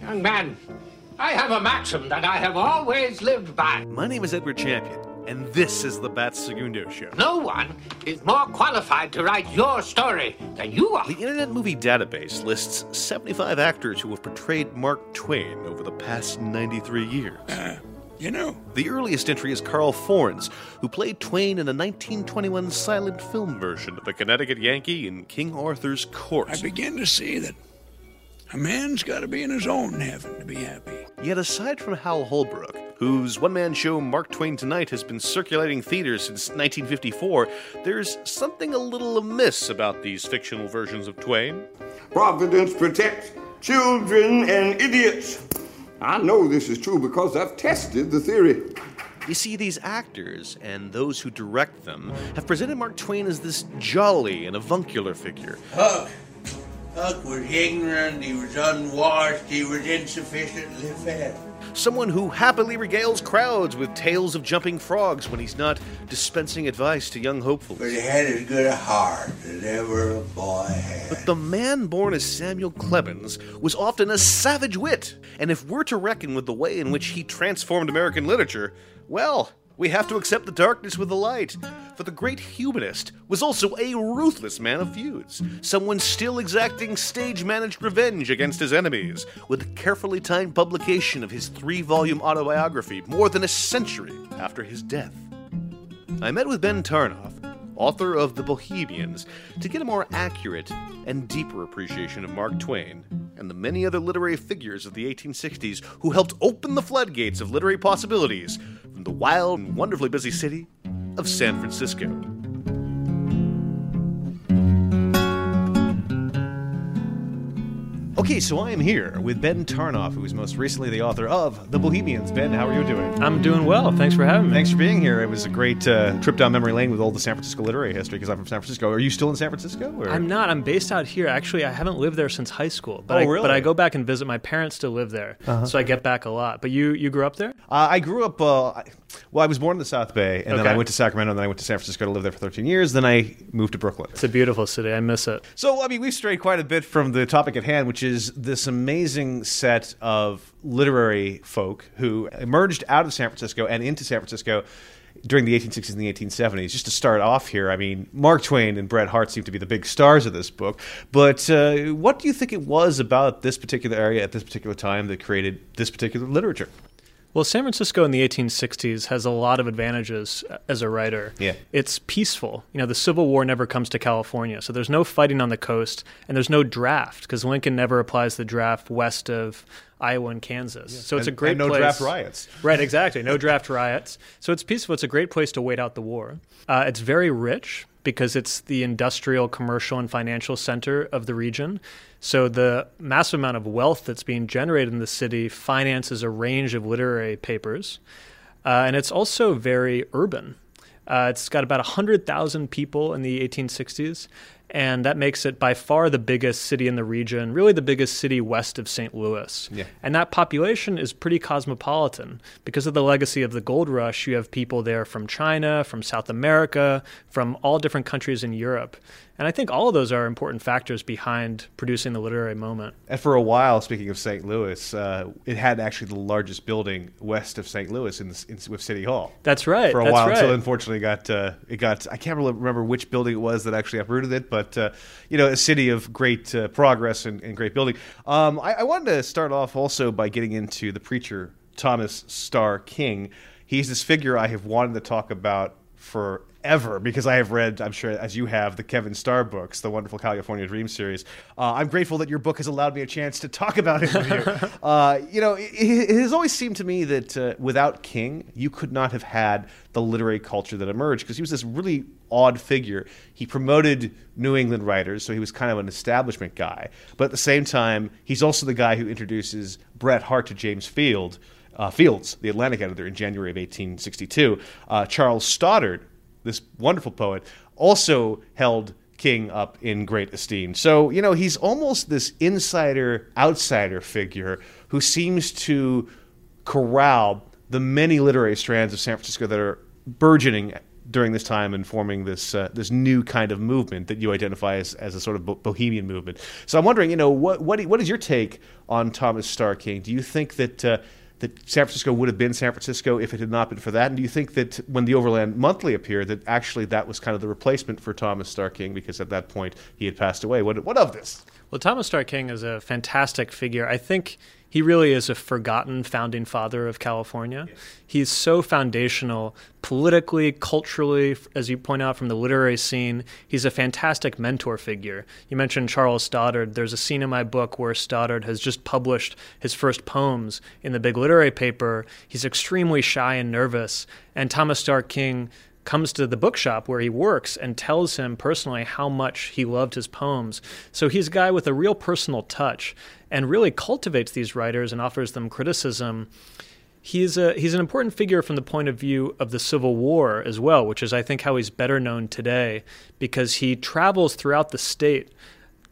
Young man, I have a maxim that I have always lived by. My name is Edward Champion, and this is the Bat Segundo Show. No one is more qualified to write your story than you are. The Internet Movie Database lists 75 actors who have portrayed Mark Twain over the past 93 years. Uh, you know. The earliest entry is Carl Fornes, who played Twain in a 1921 silent film version of a Connecticut Yankee in King Arthur's court. I begin to see that a man's got to be in his own heaven to be happy. Yet aside from Hal Holbrook, whose one man show Mark Twain Tonight has been circulating theaters since 1954, there's something a little amiss about these fictional versions of Twain. Providence protects children and idiots. I know this is true because I've tested the theory. You see, these actors and those who direct them have presented Mark Twain as this jolly and avuncular figure. Huck. Huck was ignorant, he was unwashed, he was insufficiently fed. Someone who happily regales crowds with tales of jumping frogs when he's not dispensing advice to young hopefuls. But he had as good a heart as ever a boy had. But the man born as Samuel Clemens was often a savage wit, and if we're to reckon with the way in which he transformed American literature, well, we have to accept the darkness with the light. For the great humanist was also a ruthless man of feuds, someone still exacting stage managed revenge against his enemies, with the carefully timed publication of his three volume autobiography more than a century after his death. I met with Ben Tarnoff, author of The Bohemians, to get a more accurate and deeper appreciation of Mark Twain and the many other literary figures of the 1860s who helped open the floodgates of literary possibilities the wild and wonderfully busy city of San Francisco. Okay, so I am here with Ben Tarnoff, who is most recently the author of The Bohemians. Ben, how are you doing? I'm doing well. Thanks for having me. Thanks for being here. It was a great uh, trip down memory lane with all the San Francisco literary history because I'm from San Francisco. Are you still in San Francisco? Or? I'm not. I'm based out here. Actually, I haven't lived there since high school. But Oh, I, really? But I go back and visit. My parents still live there, Uh-huh. so I get back a lot. But you, you grew up there? Uh, I grew up. Uh, well, I was born in the South Bay, and then I went to Sacramento, and then I went to San Francisco to live there for 13 years. Then I moved to Brooklyn. It's a beautiful city. I miss it. So, I mean, we've strayed quite a bit from the topic at hand, which is this amazing set of literary folk who emerged out of San Francisco and into San Francisco during the 1860s and the 1870s. Just to start off here, I mean, Mark Twain and Bret Harte seem to be the big stars of this book. But uh, what do you think it was about this particular area at this particular time that created this particular literature? Well, San Francisco in the 1860s has a lot of advantages uh, as a writer. Yeah. It's peaceful. You know, the Civil War never comes to California, so there's no fighting on the coast, and there's no draft because Lincoln never applies the draft west of Iowa and Kansas. So it's And- a great no place. draft riots. Right, exactly. No draft riots. So it's peaceful. It's a great place to wait out the war. Uh, it's very rich because it's the industrial, commercial, and financial center of the region. So the massive amount of wealth that's being generated in the city finances a range of literary papers. Uh, and it's also very urban. Uh, it's got about 100,000 people in the 1860s, and that makes it by far the biggest city in the region, really the biggest city west of St. Louis. Yeah. And that population is pretty cosmopolitan. Because of the legacy of the gold rush, you have people there from China, from South America, from all different countries in Europe. And I think all of those are important factors behind producing the literary moment. And for a while, speaking of St. Louis, uh, it had actually the largest building west of St. Louis in, in, with City Hall. That's right. For a while, right. until unfortunately it got uh, it got. I can't really remember which building it was that actually uprooted it, but uh, you know, a city of great uh, progress and, and great building. Um, I, I wanted to start off also by getting into the preacher Thomas Starr King. He's this figure I have wanted to talk about forever because I have read, I'm sure as you have, the Kevin Starr books, the wonderful California Dream series. Uh, I'm grateful that your book has allowed me a chance to talk about it with you. uh, you know, it, it has always seemed to me that uh, without King, you could not have had the literary culture that emerged because he was this really odd figure. He promoted New England writers, so he was kind of an establishment guy. But at the same time, he's also the guy who introduces Bret Harte to James Field uh, Fields, the Atlantic editor, in January of 1862. Uh, Charles Stoddard, this wonderful poet, also held King up in great esteem. So, you know, he's almost this insider outsider figure who seems to corral the many literary strands of San Francisco that are burgeoning during this time and forming this uh, this new kind of movement that you identify as, as a sort of bo- bohemian movement. So I'm wondering, you know, what what what is your take on Thomas Starr King? Do you think that uh, that San Francisco would have been San Francisco if it had not been for that? And do you think that when the Overland Monthly appeared, that actually that was kind of the replacement for Thomas Starr King because at that point he had passed away? What what of this? Well, Thomas Starr King is a fantastic figure. I think he really is a forgotten founding father of California. He's so foundational politically, culturally, as you point out from the literary scene. He's a fantastic mentor figure. You mentioned Charles Stoddard. There's a scene in my book where Stoddard has just published his first poems in the big literary paper. He's extremely shy and nervous, and Thomas Starr King comes to the bookshop where he works and tells him personally how much he loved his poems. So he's a guy with a real personal touch and really cultivates these writers and offers them criticism. He's a he's an important figure from the point of view of the Civil War as well, which is I think how he's better known today because he travels throughout the state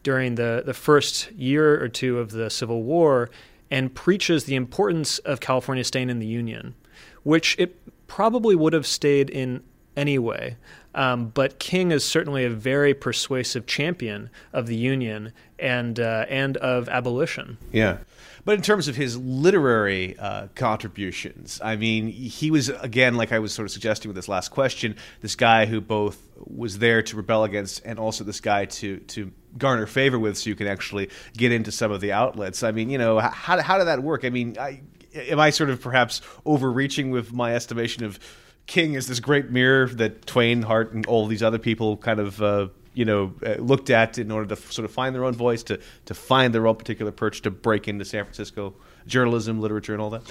during the, the first year or two of the Civil War and preaches the importance of California staying in the Union, which it probably would have stayed in anyway. Um, but King is certainly a very persuasive champion of the Union and uh, and of abolition. Yeah. But in terms of his literary uh, contributions, I mean, he was, again, like I was sort of suggesting with this last question, this guy who both was there to rebel against and also this guy to, to garner favor with so you can actually get into some of the outlets. I mean, you know, how, how did that work? I mean, I, am I sort of perhaps overreaching with my estimation of King is this great mirror that Twain, Harte, and all these other people kind of uh, you know uh, looked at in order to f- sort of find their own voice, to to find their own particular perch, to break into San Francisco journalism, literature, and all that.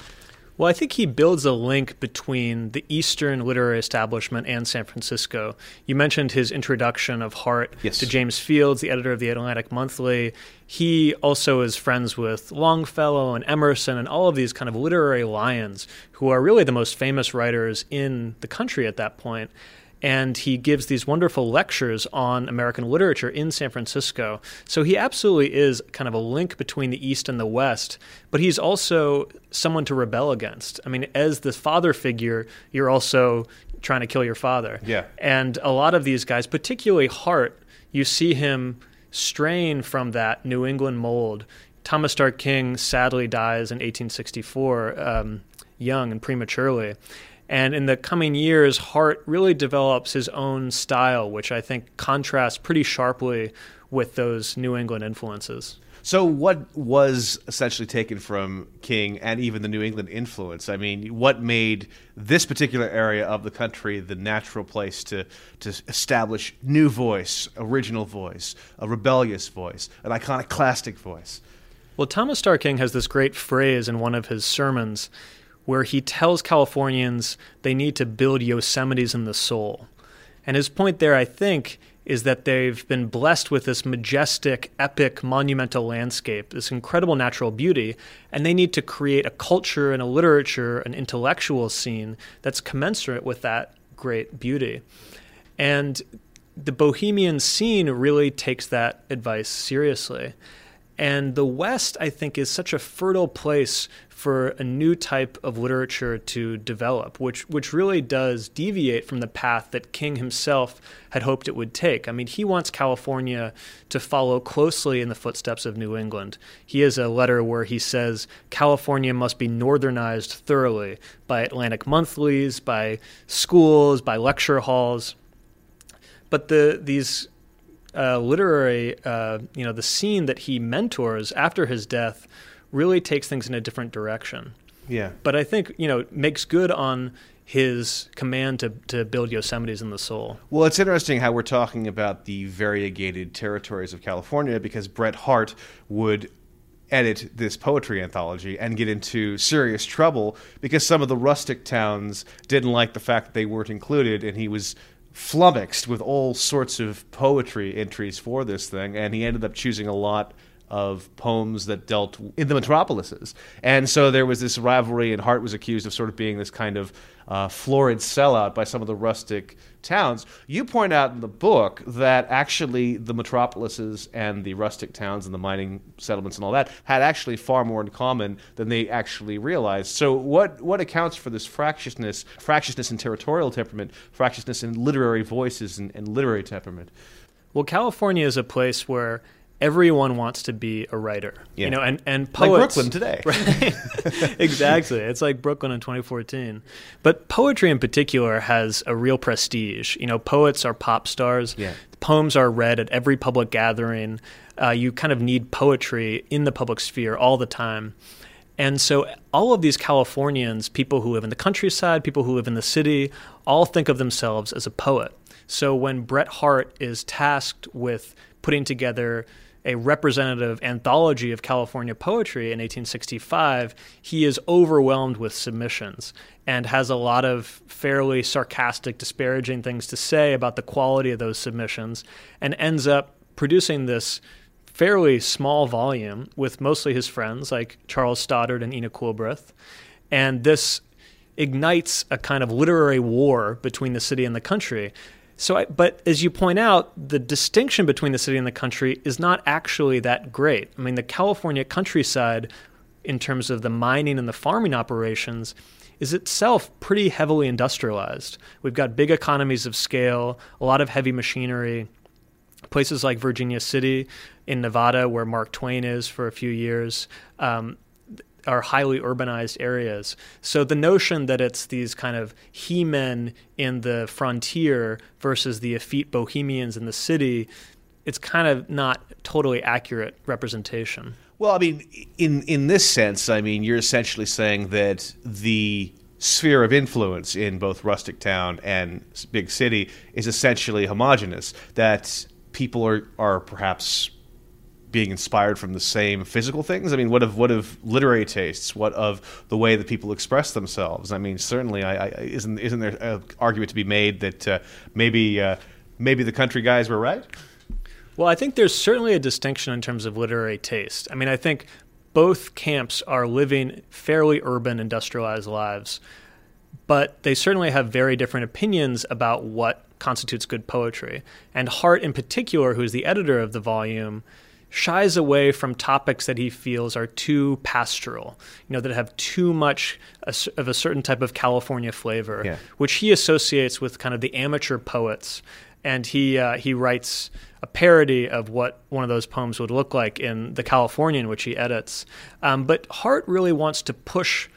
Well, I think he builds a link between the Eastern literary establishment and San Francisco. You mentioned his introduction of Harte yes. to James Fields, the editor of the Atlantic Monthly. He also is friends with Longfellow and Emerson and all of these kind of literary lions who are really the most famous writers in the country at that point and he gives these wonderful lectures on American literature in San Francisco. So he absolutely is kind of a link between the East and the West, but he's also someone to rebel against. I mean, as the father figure, you're also trying to kill your father. Yeah. And a lot of these guys, particularly Harte, you see him strain from that New England mold. Thomas Starr King sadly dies in 1864, um, young and prematurely. And in the coming years, Harte really develops his own style, which I think contrasts pretty sharply with those New England influences. So, what was essentially taken from King and even the New England influence? I mean, what made this particular area of the country the natural place to, to establish new voice, original voice, a rebellious voice, an iconoclastic voice? Well, Thomas Starr King has this great phrase in one of his sermons where he tells Californians they need to build Yosemites in the soul. And his point there, I think, is that they've been blessed with this majestic, epic, monumental landscape, this incredible natural beauty, and they need to create a culture and a literature, an intellectual scene that's commensurate with that great beauty. And the bohemian scene really takes that advice seriously. And the West, I think, is such a fertile place for a new type of literature to develop, which which really does deviate from the path that King himself had hoped it would take. I mean, he wants California to follow closely in the footsteps of New England. He has a letter where he says California must be northernized thoroughly by Atlantic monthlies, by schools, by lecture halls. But the these uh, literary, uh, you know, the scene that he mentors after his death really takes things in a different direction. Yeah. But I think, you know, makes good on his command to, to build Yosemites in the soul. Well, it's interesting how we're talking about the variegated territories of California because Bret Harte would edit this poetry anthology and get into serious trouble because some of the rustic towns didn't like the fact that they weren't included and he was flummoxed with all sorts of poetry entries for this thing and he ended up choosing a lot of poems that dealt in the metropolises. And so there was this rivalry, and Harte was accused of sort of being this kind of uh, florid sellout by some of the rustic towns. You point out in the book that actually the metropolises and the rustic towns and the mining settlements and all that had actually far more in common than they actually realized. So, what what accounts for this fractiousness, fractiousness in territorial temperament, fractiousness in literary voices and, and literary temperament? Well, California is a place where everyone wants to be a writer. Yeah. You know, and and Like poets Brooklyn today. Right. exactly. It's like Brooklyn in 2014. But poetry in particular has a real prestige. You know, poets are pop stars. Yeah. Poems are read at every public gathering. Uh, you kind of need poetry in the public sphere all the time. And so all of these Californians, people who live in the countryside, people who live in the city, all think of themselves as a poet. So when Bret Harte is tasked with putting together a representative anthology of California poetry in 1865, he is overwhelmed with submissions and has a lot of fairly sarcastic, disparaging things to say about the quality of those submissions and ends up producing this fairly small volume with mostly his friends like Charles Stoddard and Ina Coolbrith. And this ignites a kind of literary war between the city and the country. So, I, but as you point out, the distinction between the city and the country is not actually that great. I mean, the California countryside, in terms of the mining and the farming operations, is itself pretty heavily industrialized. We've got big economies of scale, a lot of heavy machinery. Places like Virginia City in Nevada, where Mark Twain is for a few years, um, are highly urbanized areas. So the notion that it's these kind of he men in the frontier versus the effete bohemians in the city, it's kind of not totally accurate representation. Well, I mean, in in this sense, I mean, you're essentially saying that the sphere of influence in both rustic town and big city is essentially homogenous. That people are are perhaps being inspired from the same physical things. I mean, what of what of literary tastes? What of the way that people express themselves? I mean, certainly, I, I isn't isn't there an argument to be made that uh, maybe uh, maybe the country guys were right? Well, I think there's certainly a distinction in terms of literary taste. I mean, I think both camps are living fairly urban, industrialized lives, but they certainly have very different opinions about what constitutes good poetry. And Harte, in particular, who's the editor of the volume, shies away from topics that he feels are too pastoral, you know, that have too much of a certain type of California flavor, Yeah. which he associates with kind of the amateur poets. And he uh, he writes a parody of what one of those poems would look like in the Californian, which he edits. Um, but Harte really wants to push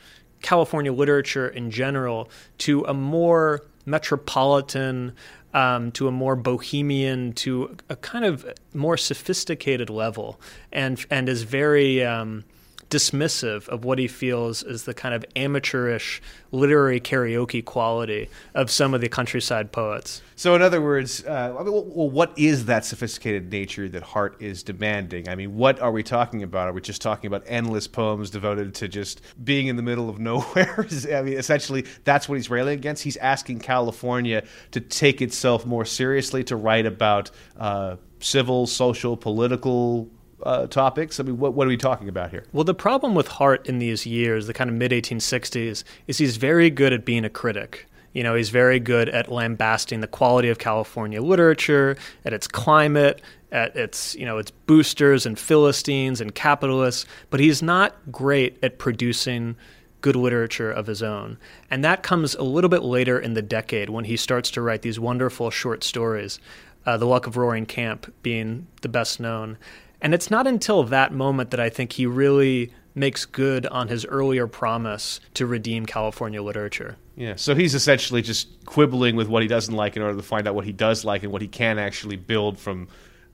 California literature in general to a more metropolitan, um, to a more bohemian, to a kind of more sophisticated level, and and is very um, dismissive of what he feels is the kind of amateurish literary karaoke quality of some of the countryside poets. So, in other words, uh, I mean, well, what is that sophisticated nature that Harte is demanding? I mean, what are we talking about? Are we just talking about endless poems devoted to just being in the middle of nowhere? I mean, essentially, that's what he's railing against. He's asking California to take itself more seriously, to write about uh, civil, social, political uh, topics. I mean, what, what are we talking about here? Well, the problem with Harte in these years, the kind of mid 1860s, is he's very good at being a critic. You know, he's very good at lambasting the quality of California literature, at its climate, at its, you know, its boosters and philistines and capitalists, but he's not great at producing good literature of his own. And that comes a little bit later in the decade when he starts to write these wonderful short stories, uh, The Luck of Roaring Camp being the best known. And it's not until that moment that I think he really makes good on his earlier promise to redeem California literature. Yeah, so he's essentially just quibbling with what he doesn't like in order to find out what he does like and what he can actually build from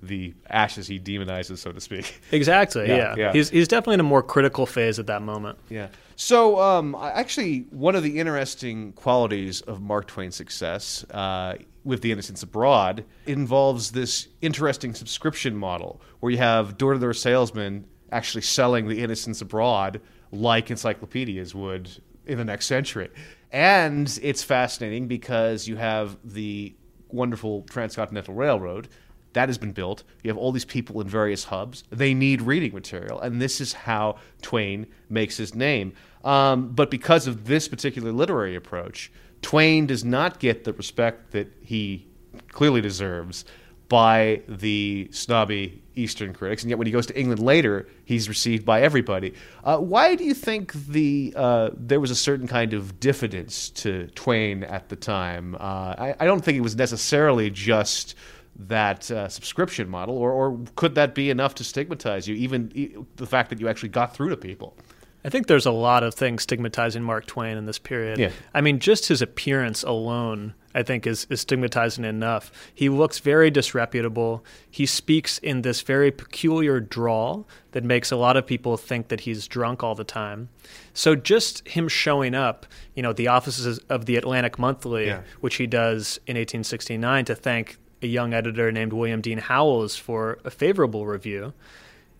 the ashes he demonizes, so to speak. Exactly. Yeah, Yeah. yeah. He's he's definitely in a more critical phase at that moment. Yeah. So, um, actually, one of the interesting qualities of Mark Twain's success uh, with The Innocents Abroad involves this interesting subscription model where you have door to door salesmen actually selling The Innocents Abroad like encyclopedias would in the next century. And it's fascinating because you have the wonderful Transcontinental Railroad That has been built. You have all these people in various hubs. They need reading material, and this is how Twain makes his name. Um, but because of this particular literary approach, Twain does not get the respect that he clearly deserves by the snobby Eastern critics, and yet when he goes to England later, he's received by everybody. Uh, why do you think the uh, there was a certain kind of diffidence to Twain at the time? Uh, I, I, don't think it was necessarily just that uh, subscription model, or, or could that be enough to stigmatize you, even the fact that you actually got through to people? I think there's a lot of things stigmatizing Mark Twain in this period. Yeah. I mean, just his appearance alone, I think, is, is stigmatizing enough. He looks very disreputable. He speaks in this very peculiar drawl that makes a lot of people think that he's drunk all the time. So just him showing up, you know, the offices of the Atlantic Monthly, Yeah. which he does in 1869 to thank a young editor named William Dean Howells for a favorable review.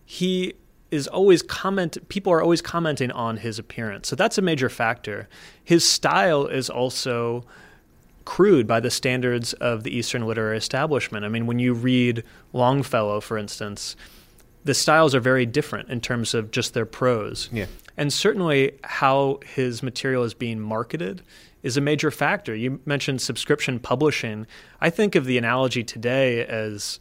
He is always comment people are always commenting on his appearance. So that's a major factor. His style is also crude by the standards of the Eastern literary establishment. I mean, when you read Longfellow, for instance, the styles are very different in terms of just their prose. Yeah. And certainly how his material is being marketed is a major factor. You mentioned subscription publishing. I think of the analogy today as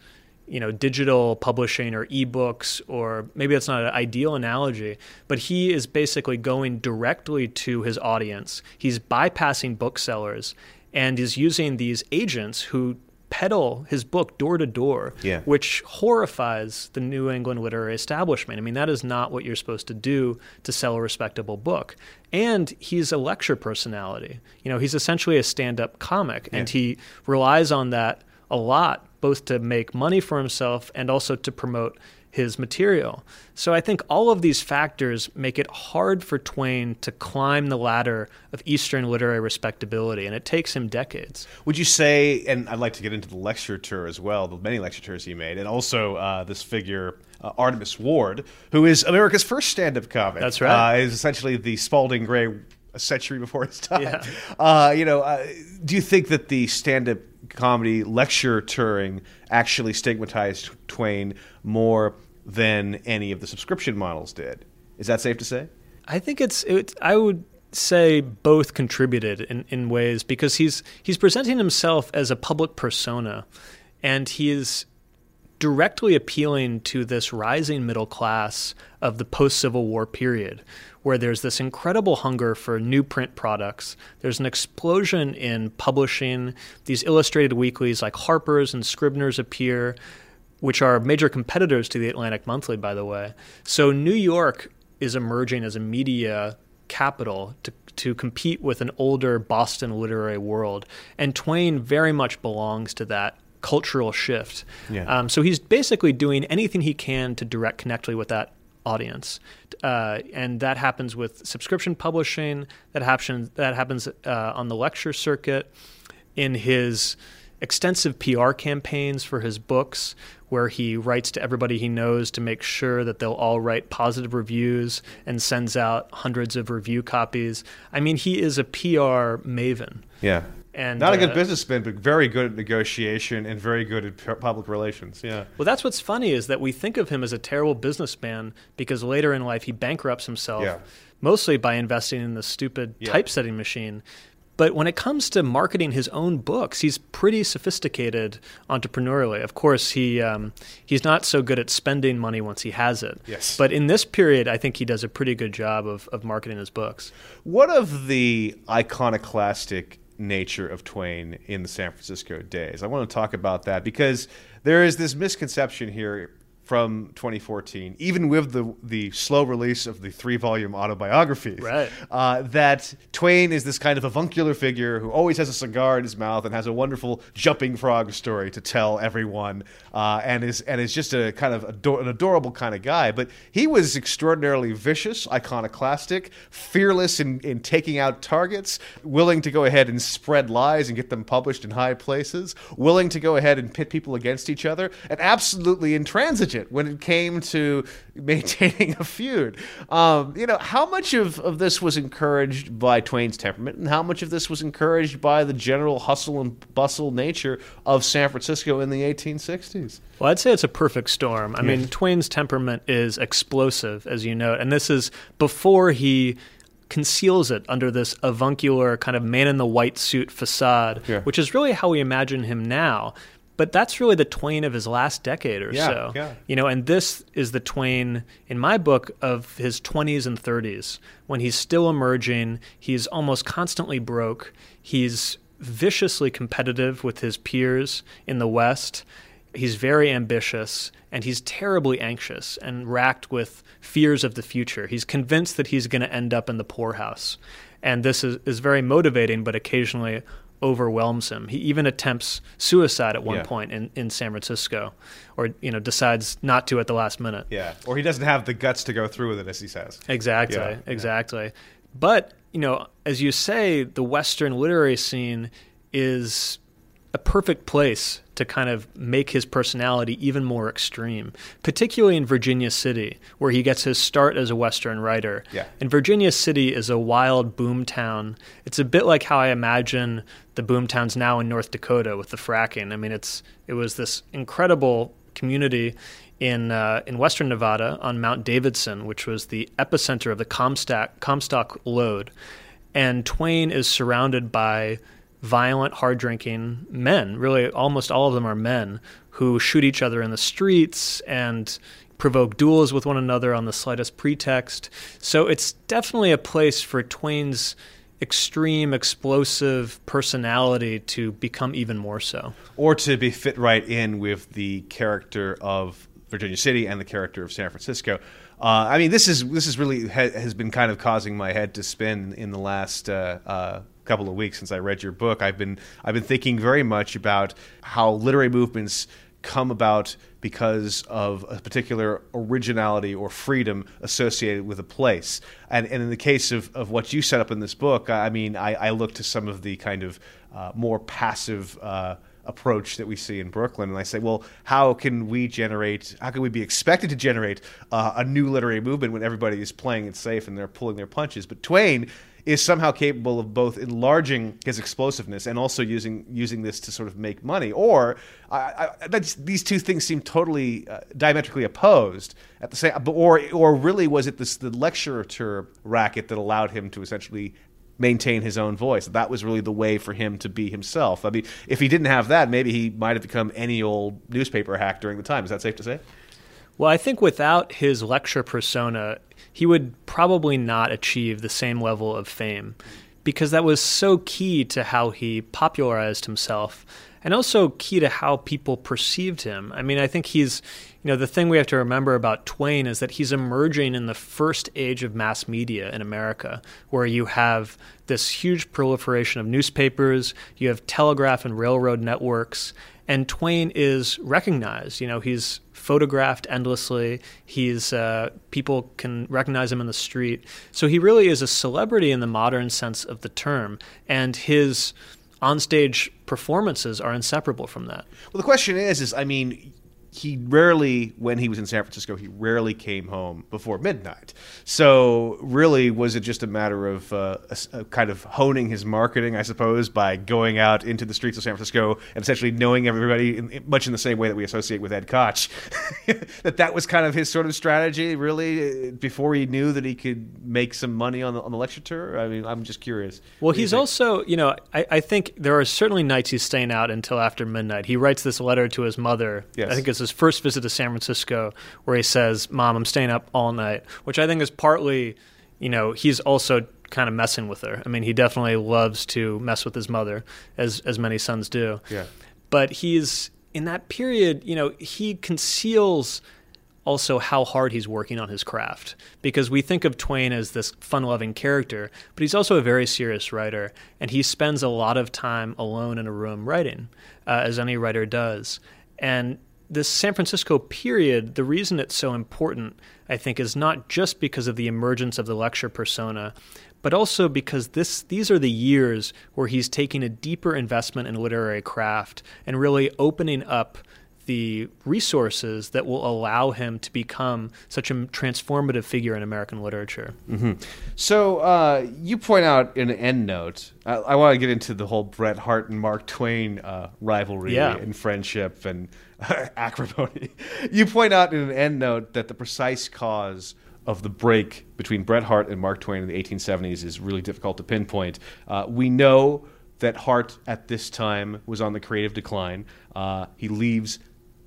you know digital publishing or ebooks or maybe that's not an ideal analogy but he is basically going directly to his audience he's bypassing booksellers and is using these agents who peddle his book door to door which horrifies the New England literary establishment. I mean, that is not what you're supposed to do to sell a respectable book. And he's a lecture personality. You know, he's essentially a stand up comic, and he relies on that a lot, both to make money for himself and also to promote his material. So I think all of these factors make it hard for Twain to climb the ladder of Eastern literary respectability, and it takes him decades. Would you say, and I'd like to get into the lecture tour as well, the many lecture tours he made, and also uh, this figure, uh, Artemus Ward, who is America's first stand up comic. That's right. Uh, is essentially the Spalding Gray a century before his time. Yeah. Uh, you know, uh, do you think that the stand up comedy lecture touring actually stigmatized Twain more than any of the subscription models did? Is that safe to say? I think it's it, I would say both contributed in, in ways because he's he's presenting himself as a public persona and he is directly appealing to this rising middle class of the post Civil War period, where there's this incredible hunger for new print products. There's an explosion in publishing. These illustrated weeklies like Harper's and Scribner's appear, which are major competitors to the Atlantic Monthly, by the way. So New York is emerging as a media capital to to compete with an older Boston literary world, and Twain very much belongs to that cultural shift. Yeah. Um, so he's basically doing anything he can to direct connectly with that audience, uh, and that happens with subscription publishing. That happens. That happens uh, on the lecture circuit, in his extensive PR campaigns for his books, where he writes to everybody he knows to make sure that they'll all write positive reviews and sends out hundreds of review copies. I mean, he is a PR maven. Yeah. And, Not a good uh, businessman, but very good at negotiation and very good at public relations. Yeah. Well, that's what's funny is that we think of him as a terrible businessman because later in life he bankrupts himself, Yeah. mostly by investing in the stupid Yeah. typesetting machine. But when it comes to marketing his own books, he's pretty sophisticated entrepreneurially. Of course, he um, he's not so good at spending money once he has it. Yes. But in this period, I think he does a pretty good job of, of marketing his books. What of the iconoclastic nature of Twain in the San Francisco days? I want to talk about that because there is this misconception here from 2014, even with the the slow release of the three volume autobiography, Right. uh, that Twain is this kind of avuncular figure who always has a cigar in his mouth and has a wonderful jumping frog story to tell everyone, uh, and is and is just a kind of ador- an adorable kind of guy. But he was extraordinarily vicious, iconoclastic, fearless in, in taking out targets, willing to go ahead and spread lies and get them published in high places, willing to go ahead and pit people against each other, and absolutely intransigent when it came to maintaining a feud. Um, you know, how much of, of this was encouraged by Twain's temperament, and how much of this was encouraged by the general hustle and bustle nature of San Francisco in the 1860s? Well, I'd say it's a perfect storm. I mean, Twain's temperament is explosive, as you note, and this is before he conceals it under this avuncular kind of man in the white suit facade, Yeah. which is really how we imagine him now. But that's really the Twain of his last decade or Yeah, so. yeah. You know, and this is the Twain in my book of his 20s and 30s when he's still emerging, he's almost constantly broke, he's viciously competitive with his peers in the West. He's very ambitious and he's terribly anxious and racked with fears of the future. He's convinced that he's going to end up in the poorhouse. And this is, is very motivating, but occasionally overwhelms him. He even attempts suicide at one Yeah. point in, in San Francisco, or you know decides not to at the last minute. Yeah. Or he doesn't have the guts to go through with it, as he says. Exactly, Yeah, yeah. exactly. But you know, as you say, the Western literary scene is a perfect place to kind of make his personality even more extreme, particularly in Virginia City, where he gets his start as a Western writer. Yeah. And Virginia City is a wild boom town. It's a bit like how I imagine the boom towns now in North Dakota with the fracking. I mean, it's it was this incredible community in uh, in western Nevada on Mount Davidson, which was the epicenter of the Comstock Comstock lode. And Twain is surrounded by violent, hard drinking men. Really, almost all of them are men who shoot each other in the streets and provoke duels with one another on the slightest pretext. So it's definitely a place for Twain's extreme, explosive personality to become even more so. or to be fit right in with the character of Virginia City and the character of San Francisco. Uh, I mean, this is this is really ha- has been kind of causing my head to spin in the last uh, uh, couple of weeks since I read your book. I've been I've been thinking very much about how literary movements come about because of a particular originality or freedom associated with a place. And, and in the case of, of what you set up in this book, I mean, I, I look to some of the kind of uh, more passive uh, approach that we see in Brooklyn, and I say, well, how can we generate? How can we be expected to generate uh, a new literary movement when everybody is playing it safe and they're pulling their punches? But Twain is somehow capable of both enlarging his explosiveness and also using using this to sort of make money. Or I, I, these two things seem totally uh, diametrically opposed at the same. Or or really was it this the lecturer racket that allowed him to essentially maintain his own voice? That was really the way for him to be himself. I mean, if he didn't have that, maybe he might have become any old newspaper hack during the time. Is that safe to say? Well, I think without his lecture persona, he would probably not achieve the same level of fame because that was so key to how he popularized himself and also key to how people perceived him. I mean, I think he's, you know, the thing we have to remember about Twain is that he's emerging in the first age of mass media in America, where you have this huge proliferation of newspapers, you have telegraph and railroad networks, and Twain is recognized. You know, he's photographed endlessly. He's uh, people can recognize him in the street. So he really is a celebrity in the modern sense of the term, and his onstage performances are inseparable from that. Well, the question is, is I mean, he rarely, when he was in San Francisco, he rarely came home before midnight. So, really, was it just a matter of uh, a a kind of honing his marketing, I suppose, by going out into the streets of San Francisco and essentially knowing everybody, in, much in the same way that we associate with Ed Koch, that that was kind of his sort of strategy, really, uh, before he knew that he could make some money on the, on the lecture tour? I mean, I'm just curious. Well, do you he's also, you know, I, I think there are certainly nights he's staying out until after midnight. He writes this letter to his mother. Yes. I think it's his first visit to San Francisco, where he says, "Mom, I'm staying up all night," which I think is partly, you know, he's also kind of messing with her. I mean, he definitely loves to mess with his mother, as as many sons do. Yeah. But he's in that period, you know, he conceals also how hard he's working on his craft because we think of Twain as this fun-loving character, but he's also a very serious writer, and he spends a lot of time alone in a room writing, uh, as any writer does. And this San Francisco period, the reason it's so important, I think, is not just because of the emergence of the lecture persona, but also because this these are the years where he's taking a deeper investment in literary craft and really opening up the resources that will allow him to become such a transformative figure in American literature. So uh, you point out in an end note. I, I want to get into the whole Bret Harte and Mark Twain uh, rivalry Yeah. and friendship and acrimony. You point out in an endnote that the precise cause of the break between Bret Harte and Mark Twain in the 1870s is really difficult to pinpoint. Uh, we know that Harte at this time was on the creative decline. Uh, he leaves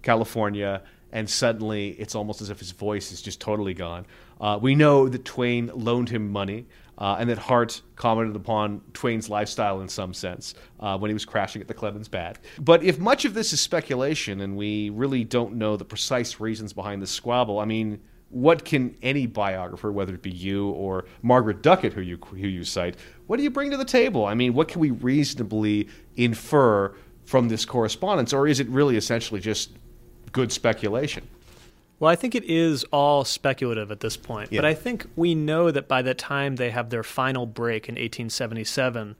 California, and suddenly it's almost as if his voice is just totally gone. Uh, we know that Twain loaned him money, uh, and that Harte commented upon Twain's lifestyle in some sense uh, when he was crashing at the Clemens Bad. But if much of this is speculation, and we really don't know the precise reasons behind the squabble, I mean, what can any biographer, whether it be you or Margaret Duckett, who you who you cite, what do you bring to the table? I mean, what can we reasonably infer from this correspondence, or is it really essentially just good speculation? Well, I think it is all speculative at this point, but I think we know that by the time they have their final break in 1877,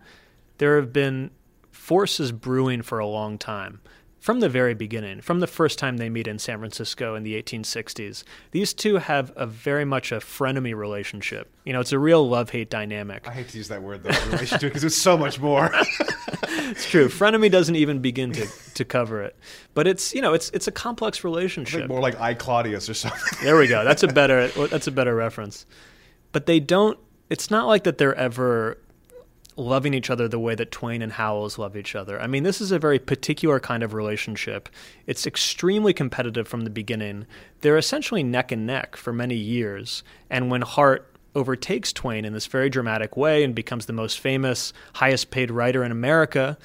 there have been forces brewing for a long time. From the very beginning, from the first time they meet in San Francisco in the 1860s, these two have a very much a frenemy relationship. You know, it's a real love hate dynamic. I hate to use that word though, relation to it, because it's so much more. It's true. Frenemy doesn't even begin to, to cover it, but it's you know it's it's a complex relationship. more like I Claudius or something. There we go. That's a better that's a better reference. But they don't it's not like that they're ever loving each other the way that Twain and Howells love each other. I mean, this is a very particular kind of relationship. It's extremely competitive from the beginning. They're essentially neck and neck for many years. And when Harte overtakes Twain in this very dramatic way and becomes the most famous, highest paid writer in America,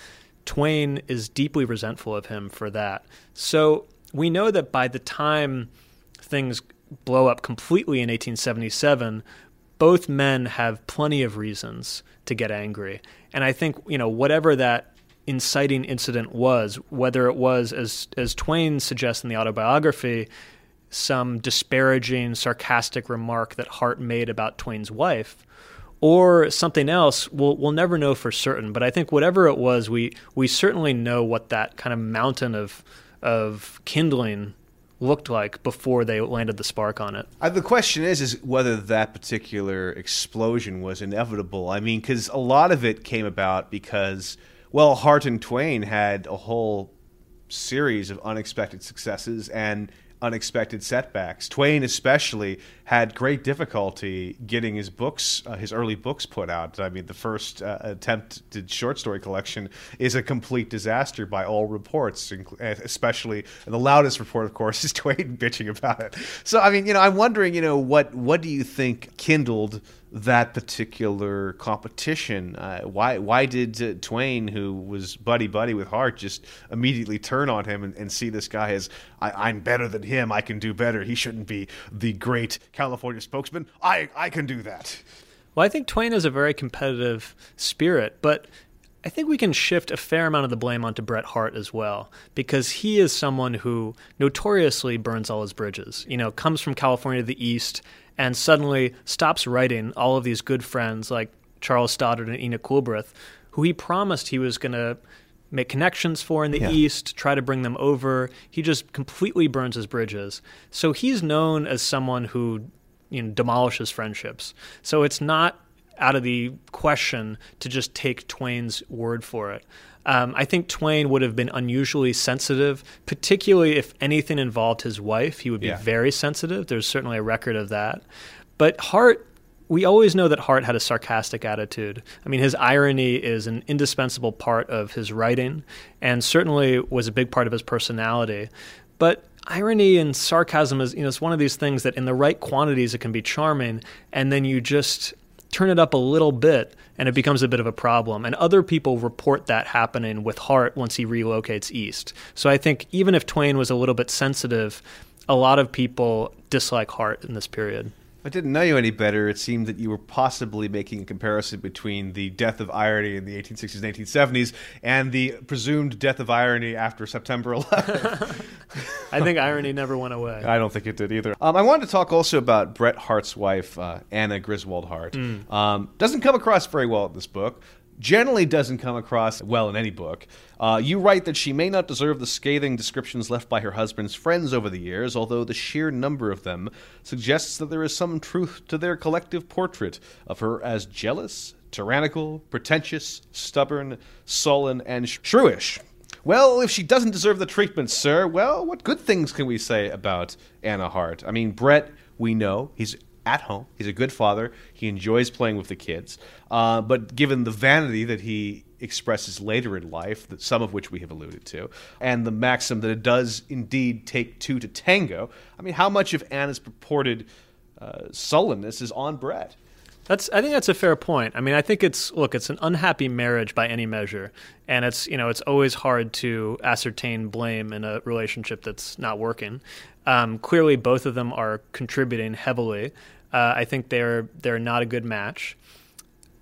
Twain is deeply resentful of him for that. So we know that by the time things blow up completely in 1877, both men have plenty of reasons to get angry. And I think, you know, whatever that inciting incident was, whether it was, as, as Twain suggests in the autobiography, some disparaging, sarcastic remark that Harte made about Twain's wife, or something else, we'll, we'll never know for certain. But I think whatever it was, we, we certainly know what that kind of mountain of, of kindling looked like before they landed the spark on it. Uh, the question is, is whether that particular explosion was inevitable. I mean, because a lot of it came about because, well, Harte and Twain had a whole series of unexpected successes and unexpected setbacks. Twain, especially, had great difficulty getting his books, uh, his early books, put out. I mean, the first uh, attempted short story collection is a complete disaster by all reports, uh, especially the loudest report, of course, is Twain bitching about it. So, I mean, you know, I'm wondering, you know, what what do you think kindled that particular competition? Uh, why why did uh, Twain, who was buddy buddy with Harte, just immediately turn on him and, and see this guy as I, I'm better than him. I can do better. He shouldn't be the great California spokesman. I I can do that. Well, I think Twain has a very competitive spirit, but I think we can shift a fair amount of the blame onto Bret Harte as well, because he is someone who notoriously burns all his bridges. You know, comes from California to the East and suddenly stops writing all of these good friends like Charles Stoddard and Ina Coolbrith, who he promised he was going to make connections for in the Yeah. East, try to bring them over. He just completely burns his bridges. So he's known as someone who you know demolishes friendships. So it's not out of the question to just take Twain's word for it. Um, I think Twain would have been unusually sensitive, particularly if anything involved his wife. He would be Yeah. very sensitive. There's certainly a record of that. But Harte, we always know that Harte had a sarcastic attitude. I mean, his irony is an indispensable part of his writing and certainly was a big part of his personality. But irony and sarcasm is, you know, it's one of these things that in the right quantities it can be charming, and then you just turn it up a little bit and it becomes a bit of a problem. And other people report that happening with Harte once he relocates east. So I think even if Twain was a little bit sensitive, a lot of people dislike Harte in this period. I didn't know you any better. It seemed that you were possibly making a comparison between the death of irony in the 1860s and 1870s and the presumed death of irony after September 11th. I think irony never went away. I don't think it did either. Um, I wanted to talk also about Bret Harte's wife, uh, Anna Griswold Harte. Um, doesn't come across very well in this book. Generally doesn't come across well in any book. Uh, you write that she may not deserve the scathing descriptions left by her husband's friends over the years, although the sheer number of them suggests that there is some truth to their collective portrait of her as jealous, tyrannical, pretentious, stubborn, sullen, and shrewish. Well, if she doesn't deserve the treatment, sir, well, what good things can we say about Anna Harte? I mean, Bret, we know he's at home. He's a good father. He enjoys playing with the kids. Uh, but given the vanity that he expresses later in life, that some of which we have alluded to, and the maxim that it does indeed take two to tango, I mean, how much of Anna's purported uh, sullenness is on Bret? That's I think that's a fair point. I mean, I think it's look, it's an unhappy marriage by any measure, and it's you know it's always hard to ascertain blame in a relationship that's not working. Um, clearly, both of them are contributing heavily. Uh, I think they're they're not a good match.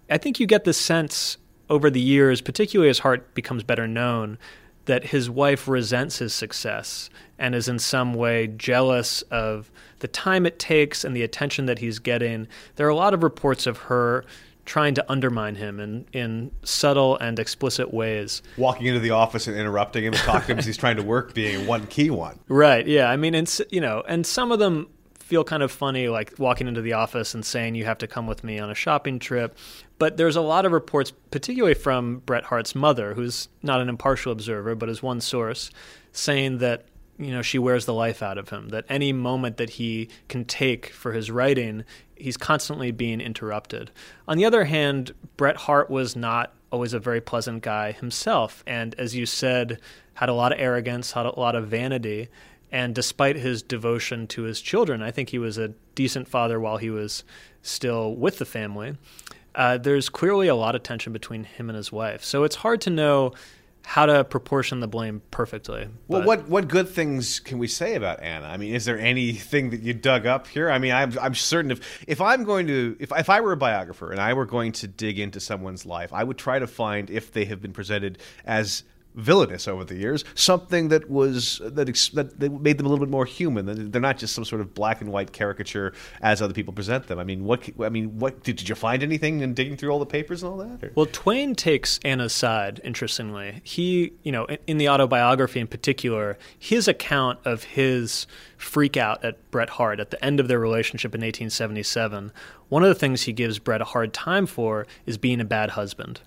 I think you get the sense over the years, particularly as Harte becomes better known, that his wife resents his success and is in some way jealous of the time it takes and the attention that he's getting. There are a lot of reports of her trying to undermine him in, in subtle and explicit ways. Walking into the office and interrupting him talking to him as he's trying to work being one key one. Right, yeah. I mean, and, you know, and some of them feel kind of funny, like walking into the office and saying, You have to come with me on a shopping trip. But there's a lot of reports, particularly from Bret Harte's mother, who's not an impartial observer, but is one source, saying that you know she wears the life out of him that any moment that he can take for his writing he's constantly being interrupted on the other hand bret harte was not always a very pleasant guy himself and as you said had a lot of arrogance had a lot of vanity and despite his devotion to his children i think he was a decent father while he was still with the family uh, there's clearly a lot of tension between him and his wife so it's hard to know how to proportion the blame perfectly. Well, what what good things can we say about Anna? I mean, is there anything that you dug up here? I mean, I'm I'm certain if if I'm going to if if I were a biographer and I were going to dig into someone's life, I would try to find if they have been presented as villainous over the years, something that was that, that, that made them a little bit more human. They're not just some sort of black and white caricature as other people present them. I mean, what I mean, what did, you find anything in digging through all the papers and all that? Or? Well, Twain takes Anna's side. Interestingly, he you know in the autobiography in particular, his account of his freak out at Bret Harte at the end of their relationship in 1877. One of the things he gives Bret a hard time for is being a bad husband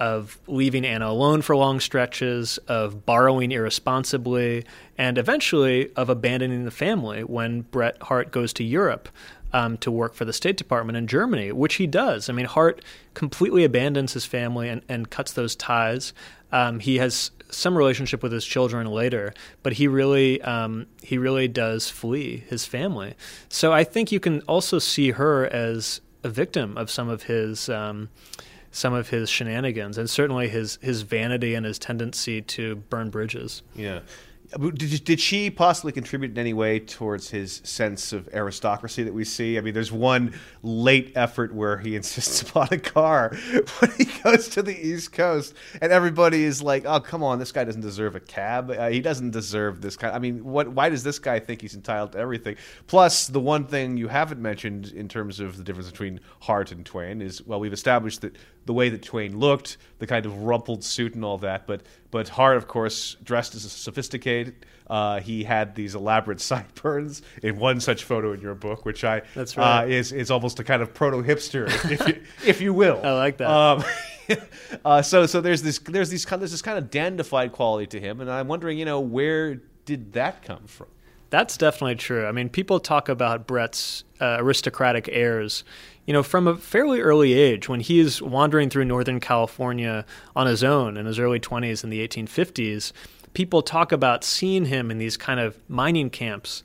of leaving Anna alone for long stretches, of borrowing irresponsibly, and eventually of abandoning the family when Bret Harte goes to Europe um, to work for the State Department in Germany, which he does. I mean, Harte completely abandons his family and, and cuts those ties. Um, he has some relationship with his children later, but he really um, he really does flee his family. So I think you can also see her as a victim of some of his um, some of his shenanigans and certainly his his vanity and his tendency to burn bridges. Yeah. Did, did she possibly contribute in any way towards his sense of aristocracy that we see? I mean, there's one late effort where he insists upon a car when he goes to the East Coast, and everybody is like, "Oh, come on, this guy doesn't deserve a cab. Uh, he doesn't deserve this kind." I mean, what? Why does this guy think he's entitled to everything? Plus, the one thing you haven't mentioned in terms of the difference between Harte and Twain is, well, we've established that the way that Twain looked, the kind of rumpled suit and all that. But but Harte, of course, dressed as a sophisticated. Uh, he had these elaborate sideburns in one such photo in your book, which I that's right. Uh, is is almost a kind of proto hipster, if, you, if you will. I like that. Um, uh, so so there's this there's these there's this kind of dandified quality to him, and I'm wondering, you know, where did that come from? That's definitely true. I mean, people talk about Bret's uh, aristocratic airs you know, from a fairly early age, when he is wandering through Northern California on his own in his early 20s in the 1850s, people talk about seeing him in these kind of mining camps.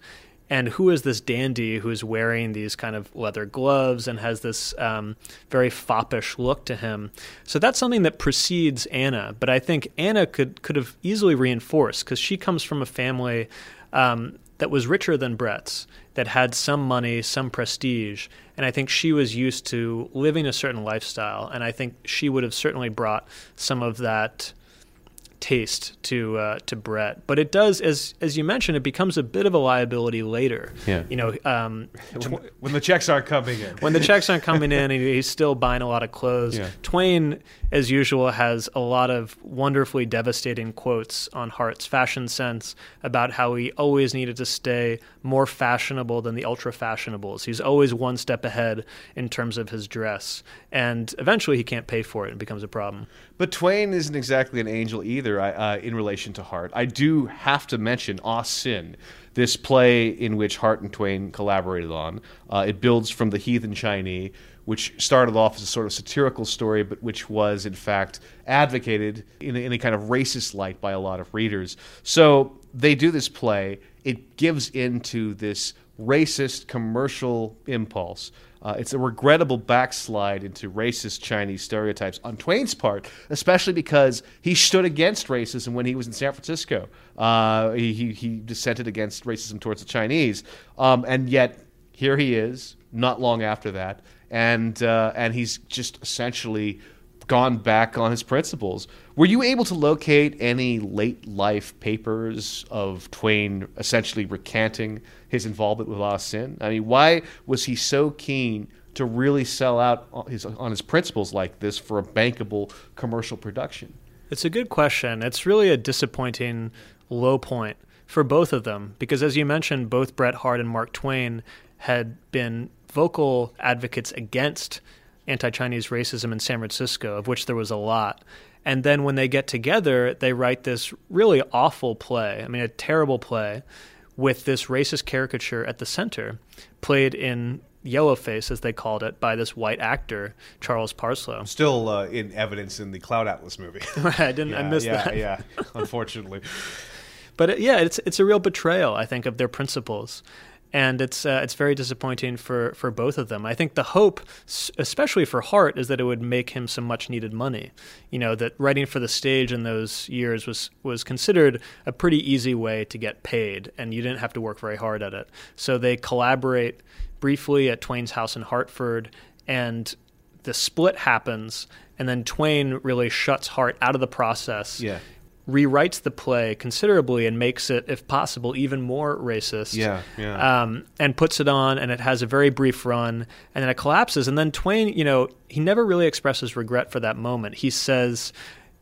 And who is this dandy who is wearing these kind of leather gloves and has this um, very foppish look to him? So that's something that precedes Anna. But I think Anna could could have easily reinforced because she comes from a family um, that was richer than Bret's, that had some money, some prestige. And I think she was used to living a certain lifestyle. And I think she would have certainly brought some of that taste to uh, to Bret. But it does, as as you mentioned, it becomes a bit of a liability later. Yeah. You know, um, when, when the checks aren't coming in. when the checks aren't coming in and he's still buying a lot of clothes. Yeah. Twain, as usual, has a lot of wonderfully devastating quotes on Harte's fashion sense about how he always needed to stay more fashionable than the ultra fashionables. He's always one step ahead in terms of his dress. And eventually he can't pay for it and becomes a problem. But Twain isn't exactly an angel either uh, in relation to Harte. I do have to mention Ah Sin, this play in which Harte and Twain collaborated on. Uh, it builds from the heathen Chinese, which started off as a sort of satirical story, but which was in fact advocated in in a kind of racist light by a lot of readers. So they do this play. It gives into this racist commercial impulse. Uh, it's a regrettable backslide into racist Chinese stereotypes on Twain's part, especially because he stood against racism when he was in San Francisco. Uh, he, he, he dissented against racism towards the Chinese. Um, and yet, here he is, not long after that, and, uh, and he's just essentially gone back on his principles. Were you able to locate any late life papers of Twain essentially recanting his involvement with Ah Sin? I mean, why was he so keen to really sell out on his, on his principles like this for a bankable commercial production? It's a good question. It's really a disappointing low point for both of them because, as you mentioned, both Bret Harte and Mark Twain had been vocal advocates against anti Chinese racism in San Francisco, of which there was a lot. And then when they get together, they write this really awful play. I mean, a terrible play with this racist caricature at the center, played in yellowface, as they called it, by this white actor, Charles Parsloe. Still uh, in evidence in the Cloud Atlas movie. I didn't. I missed yeah, that. yeah, unfortunately. But it, yeah, it's it's a real betrayal, I think, of their principles, and it's uh, it's very disappointing for for both of them. I think the hope, especially for Harte, is that it would make him some much needed money. You know, that writing for the stage in those years was was considered a pretty easy way to get paid, and you didn't have to work very hard at it. So they collaborate briefly at Twain's house in Hartford, and the split happens, and then Twain really shuts Harte out of the process Yeah. Rewrites the play considerably and makes it, if possible, even more racist. Yeah, yeah. Um, and puts it on, and it has a very brief run, and then it collapses. And then Twain, you know, he never really expresses regret for that moment. He says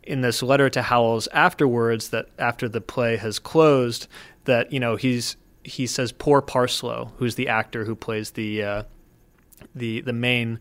in this letter to Howells afterwards that after the play has closed, that you know he's he says poor Parsloe, who's the actor who plays the uh, the the main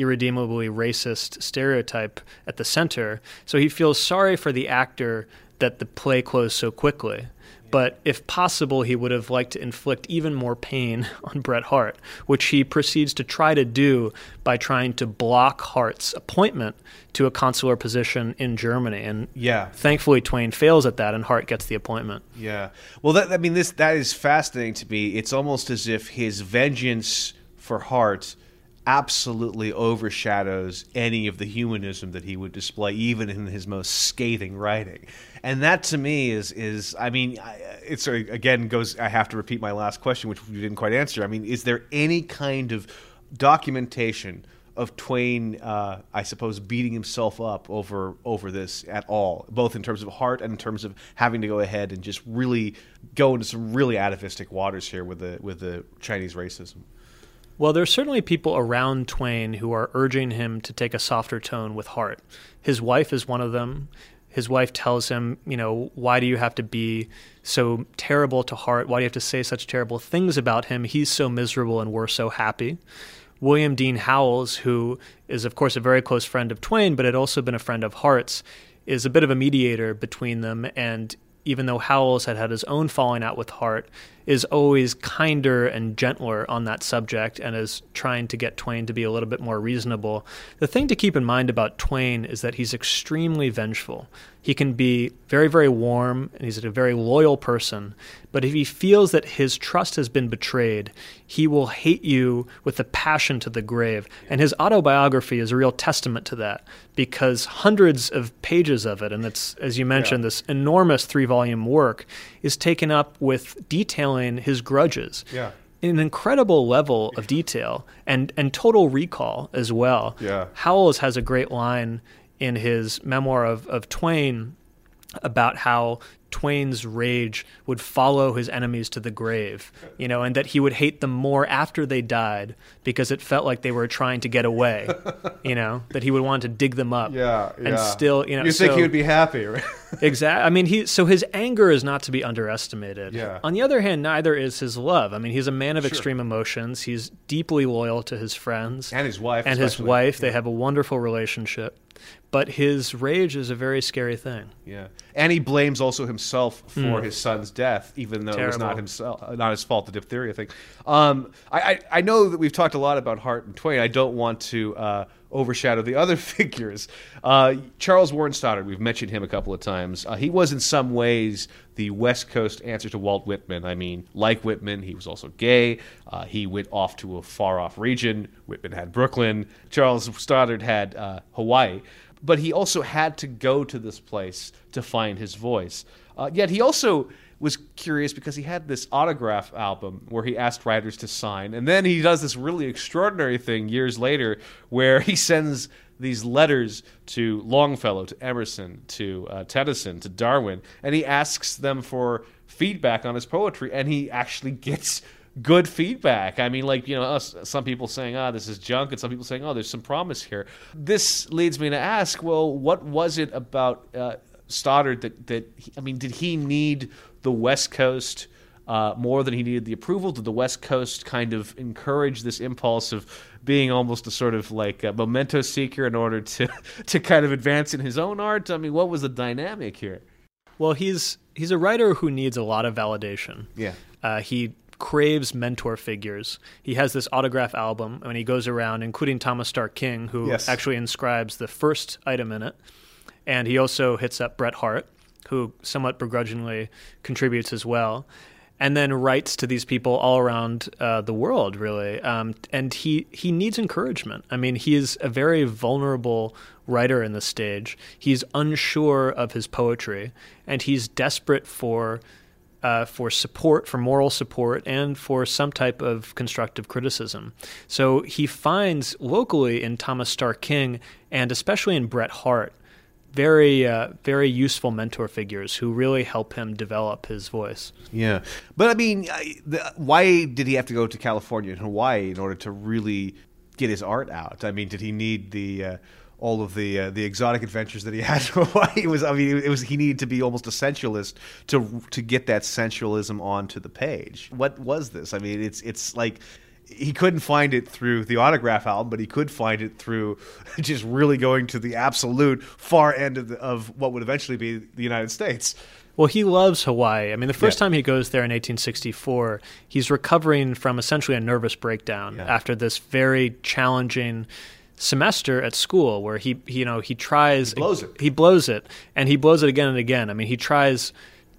irredeemably racist stereotype at the center. So he feels sorry for the actor that the play closed so quickly. But if possible, he would have liked to inflict even more pain on Bret Harte, which he proceeds to try to do by trying to block Harte's appointment to a consular position in Germany. And Yeah. thankfully, Twain fails at that, and Harte gets the appointment. Yeah. Well, that I mean, this that is fascinating to me. It's almost as if his vengeance for Harte absolutely overshadows any of the humanism that he would display, even in his most scathing writing. And that to me is is I mean, it's again goes. I have to repeat my last question, which you didn't quite answer. I mean, is there any kind of documentation? Of Twain, uh, I suppose, beating himself up over over this at all, both in terms of Harte and in terms of having to go ahead and just really go into some really atavistic waters here with the with the Chinese racism. Well, there's certainly people around Twain who are urging him to take a softer tone with Harte. His wife is one of them. His wife tells him, you know, why do you have to be so terrible to Harte? Why do you have to say such terrible things about him? He's so miserable and we're so happy. William Dean Howells, who is, of course, a very close friend of Twain, but had also been a friend of Harte's, is a bit of a mediator between them. And even though Howells had had his own falling out with Harte, is always kinder and gentler on that subject and is trying to get Twain to be a little bit more reasonable. The thing to keep in mind about Twain is that he's extremely vengeful. He can be very, very warm and he's a very loyal person, but if he feels that his trust has been betrayed, he will hate you with a passion to the grave. And his autobiography is a real testament to that because hundreds of pages of it, and it's, as you mentioned, this enormous three volume work, is taken up with detailing his grudges. Yeah. An incredible level of detail and, and total recall as well. Yeah. Howells has a great line in his memoir of, of Twain about how Twain's rage would follow his enemies to the grave, you know, and that he would hate them more after they died because it felt like they were trying to get away, you know, that he would want to dig them up. Yeah, And yeah. still, you know, You think so- he would be happy, right? Exactly. I mean, he so his anger is not to be underestimated. Yeah. On the other hand, neither is his love. I mean, he's a man of extreme emotions. He's deeply loyal to his friends And his wife, And his especially. wife. They have a wonderful relationship. But his rage is a very scary thing. Yeah, and he blames also himself for his son's death, even though it was not. Himself, uh, not his fault. The diphtheria thing. Um, I, I I know that we've talked a lot about Harte and Twain. I don't want to uh, overshadow the other figures. Uh, Charles Warren Stoddard. We've mentioned him a couple of times. Uh, he was in some ways the West Coast answer to Walt Whitman. I mean, like Whitman, he was also gay. Uh, he went off to a far off region. Whitman had Brooklyn. Charles Stoddard had uh, Hawaii but he also had to go to this place to find his voice. Uh, yet he also was curious because he had this autograph album where he asked writers to sign, and then he does this really extraordinary thing years later where he sends these letters to Longfellow, to Emerson, to uh, Tennyson, to Darwin, and he asks them for feedback on his poetry, and he actually gets good feedback. I mean, like you know, us, some people saying, "Ah, this is junk," and some people saying, "Oh, there's some promise here." This leads me to ask, well, what was it about uh, Stoddard that that he, I mean, did he need the West Coast? Uh, more than he needed the approval, did the West Coast kind of encourage this impulse of being almost a sort of like a memento seeker in order to to kind of advance in his own art? I mean, what was the dynamic here? Well, he's he's a writer who needs a lot of validation. Yeah. Uh, he craves mentor figures. He has this autograph album, and he goes around, including Thomas Starr King, who Yes. actually inscribes the first item in it. And he also hits up Bret Harte, who somewhat begrudgingly contributes as well. And then writes to these people all around uh, the world, really. Um, and he, he needs encouragement. I mean, he is a very vulnerable writer in the stage. He's unsure of his poetry, and he's desperate for uh, for support, for moral support, and for some type of constructive criticism. So he finds locally in Thomas Starr King, and especially in Bret Harte, very uh, very useful mentor figures who really help him develop his voice. Yeah, but I mean, I, the, why did he have to go to California and Hawaii in order to really get his art out? I mean, did he need the uh, all of the uh, the exotic adventures that he had in Hawaii? It was, I mean, it was he needed to be almost a sensualist to to get that sensualism onto the page. What was this? I mean, it's it's like. He couldn't find it through the autograph album, but he could find it through just really going to the absolute far end of, the, of what would eventually be the United States. Well, he loves Hawaii. I mean, the first Yeah. time he goes there in 1864, he's recovering from essentially a nervous breakdown Yeah. after this very challenging semester at school where he, he, you know, he tries He blows it. He blows it and he blows it again and again. I mean, he tries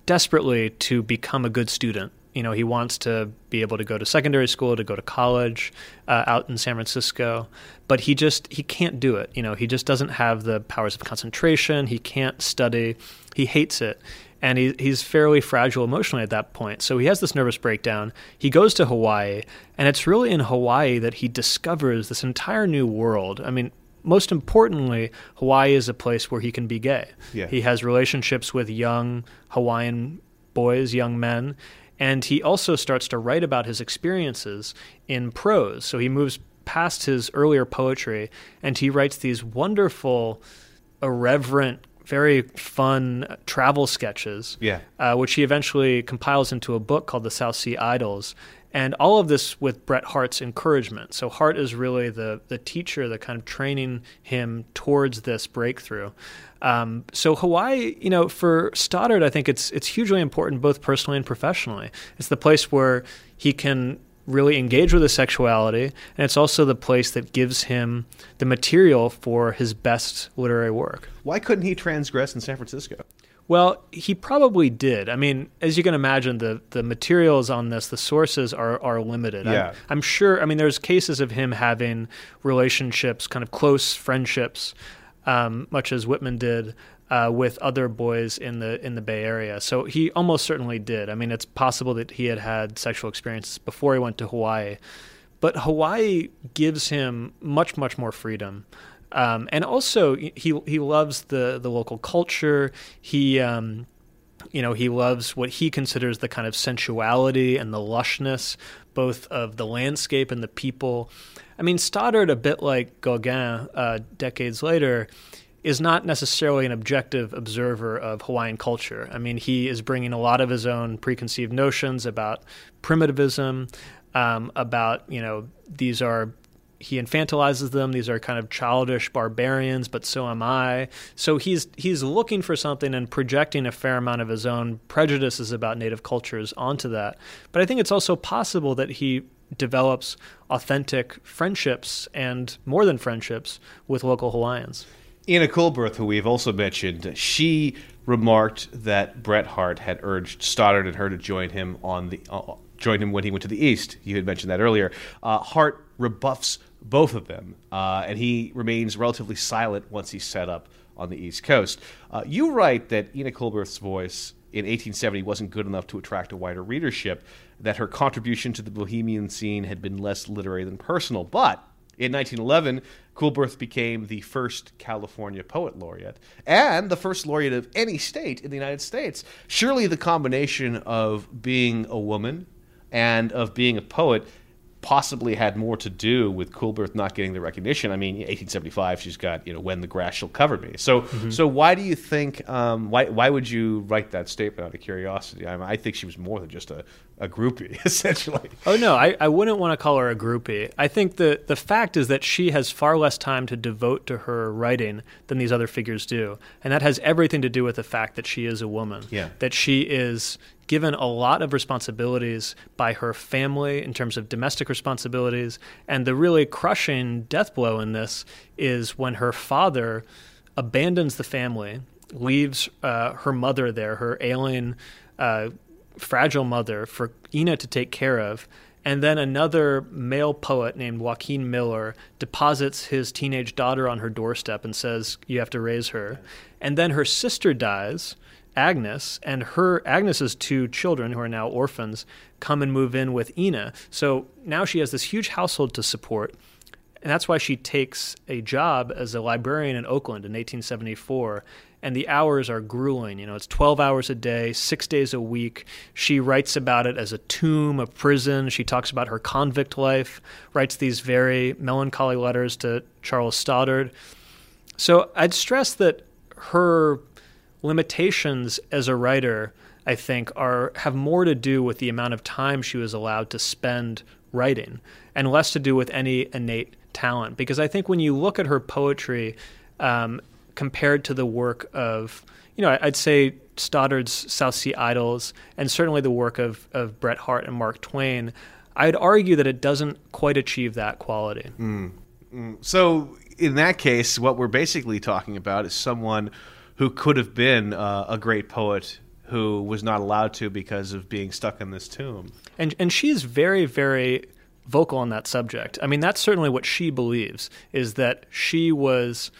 desperately to become a good student. You know, he wants to be able to go to secondary school, to go to college uh, out in San Francisco, but he just he can't do it. You know, he just doesn't have the powers of concentration. He can't study. He hates it, and he, he's fairly fragile emotionally at that point. So he has this nervous breakdown. He goes to Hawaii, and it's really in Hawaii that he discovers this entire new world. I mean, most importantly, Hawaii is a place where he can be gay. Yeah. He has relationships with young Hawaiian boys, young men, and he also starts to write about his experiences in prose. So he moves past his earlier poetry and he writes these wonderful, irreverent, very fun travel sketches, Yeah. uh, which he eventually compiles into a book called The South Sea Idyls. And all of this with Bret Harte's encouragement. So Harte is really the the teacher, the kind of training him towards this breakthrough. Um, so Hawaii, you know, for Stoddard, I think it's it's hugely important both personally and professionally. It's the place where he can really engage with his sexuality, and it's also the place that gives him the material for his best literary work. Why couldn't he transgress in San Francisco? Well, he probably did. I mean, as you can imagine, the, the materials on this, the sources are, are limited. I'm- Yeah. I'm, sure, I mean, there's cases of him having relationships, kind of close friendships, um, much as Whitman did. Uh, with other boys in the in the Bay Area, so he almost certainly did. I mean, it's possible that he had had sexual experiences before he went to Hawaii, but Hawaii gives him much much more freedom. Um, and also, he he loves the the local culture. He um, you know, he loves what he considers the kind of sensuality and the lushness, both of the landscape and the people. I mean, Stoddard, a bit like Gauguin uh, decades later, is not necessarily an objective observer of Hawaiian culture. I mean, he is bringing a lot of his own preconceived notions about primitivism, um, about, you know, these are he infantilizes them. These are kind of childish barbarians, but so am I. So he's he's looking for something and projecting a fair amount of his own prejudices about native cultures onto that. But I think it's also possible that he develops authentic friendships and more than friendships with local Hawaiians. Ina Coolbrith, who we've also mentioned, she remarked that Bret Harte had urged Stoddard and her to join him on the uh, join him when he went to the East. You had mentioned that earlier. Uh, Harte rebuffs both of them, uh, and he remains relatively silent once he's set up on the East Coast. Uh, you write that Ina Coolbrith's voice in 1870 wasn't good enough to attract a wider readership, that her contribution to the bohemian scene had been less literary than personal. But in 1911, Coolbrith became the first California poet laureate and the first laureate of any state in the United States. Surely the combination of being a woman and of being a poet possibly had more to do with Coolbrith not getting the recognition. I mean, 1875, she's got you know when the grass shall cover me. So, mm-hmm. so why do you think? Um, why why would you write that statement out of curiosity? I, mean, I think she was more than just a, a groupie, essentially. Oh no, I, I wouldn't want to call her a groupie. I think the the fact is that she has far less time to devote to her writing than these other figures do, and that has everything to do with the fact that she is a woman. Yeah. That she is given a lot of responsibilities by her family in terms of domestic responsibilities. And the really crushing death blow in this is when her father abandons the family, leaves uh, her mother there, her ailing, uh, fragile mother, for Ina to take care of. And then another male poet named Joaquin Miller deposits his teenage daughter on her doorstep and says, You have to raise her. And then her sister dies Agnes, and her Agnes's two children, who are now orphans, come and move in with Ina. So now she has this huge household to support, and that's why she takes a job as a librarian in Oakland in 1874. And the hours are grueling. You know, it's 12 hours a day, six days a week. She writes about it as a tomb, a prison. She talks about her convict life, writes these very melancholy letters to Charles Stoddard. So I'd stress that her limitations as a writer, I think, are have more to do with the amount of time she was allowed to spend writing, and less to do with any innate talent. Because I think when you look at her poetry um, compared to the work of, you know, I'd say Stoddard's South Sea Idyls, and certainly the work of of Bret Harte and Mark Twain, I'd argue that it doesn't quite achieve that quality. Mm. Mm. So in that case, what we're basically talking about is someone who could have been uh, a great poet who was not allowed to because of being stuck in this tomb. And and she's very very vocal on that subject. I mean, that's certainly what she believes is that she was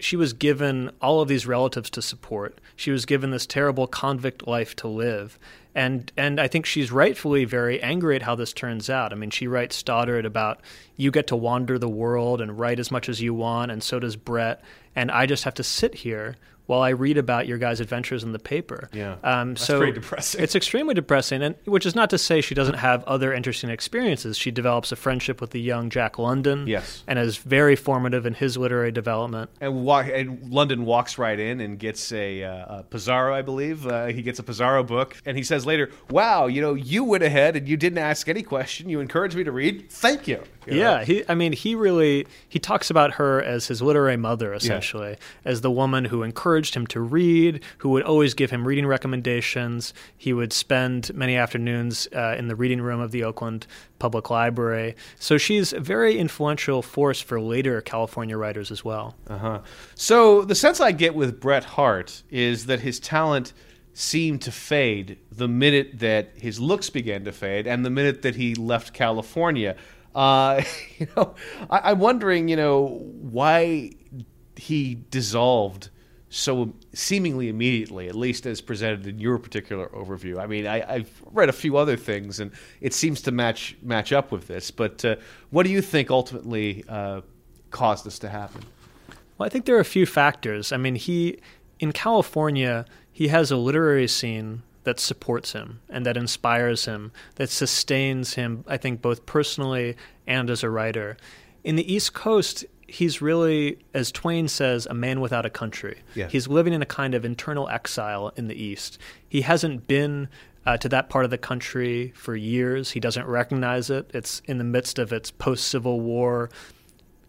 she was given all of these relatives to support. She was given this terrible convict life to live. And and I think she's rightfully very angry at how this turns out. I mean, she writes Stoddard about you get to wander the world and write as much as you want, and so does Bret, and I just have to sit here while I read about your guys' adventures in the paper. Yeah, um, so pretty depressing. It's extremely depressing, and which is not to say she doesn't have other interesting experiences. She develops a friendship with the young Jack London, yes, and is very formative in his literary development. And, and London walks right in and gets a, uh, a Pizarro, I believe. Uh, he gets a Pizarro book, and he says later, "Wow, you know, you went ahead and you didn't ask any question. You encouraged me to read. Thank you." you yeah, he. I mean, he really he talks about her as his literary mother, essentially, yeah. as the woman who encouraged him to read, who would always give him reading recommendations. He would spend many afternoons uh, in the reading room of the Oakland Public Library. So she's a very influential force for later California writers as well. Uh-huh. So the sense I get with Bret Harte is that his talent seemed to fade the minute that his looks began to fade and the minute that he left California. Uh, you know, I, am wondering, you know, why he dissolved so seemingly immediately, at least as presented in your particular overview. I mean, I, have read a few other things, and it seems to match match up with this. But uh, what do you think ultimately uh, caused this to happen? Well, I think there are a few factors. I mean, he in California, he has a literary scene that supports him and that inspires him, that sustains him, I think, both personally and as a writer. In the East Coast, he's really, as Twain says, a man without a country. Yeah. He's living in a kind of internal exile in the East. He hasn't been uh, to that part of the country for years. He doesn't recognize it. It's in the midst of its post Civil War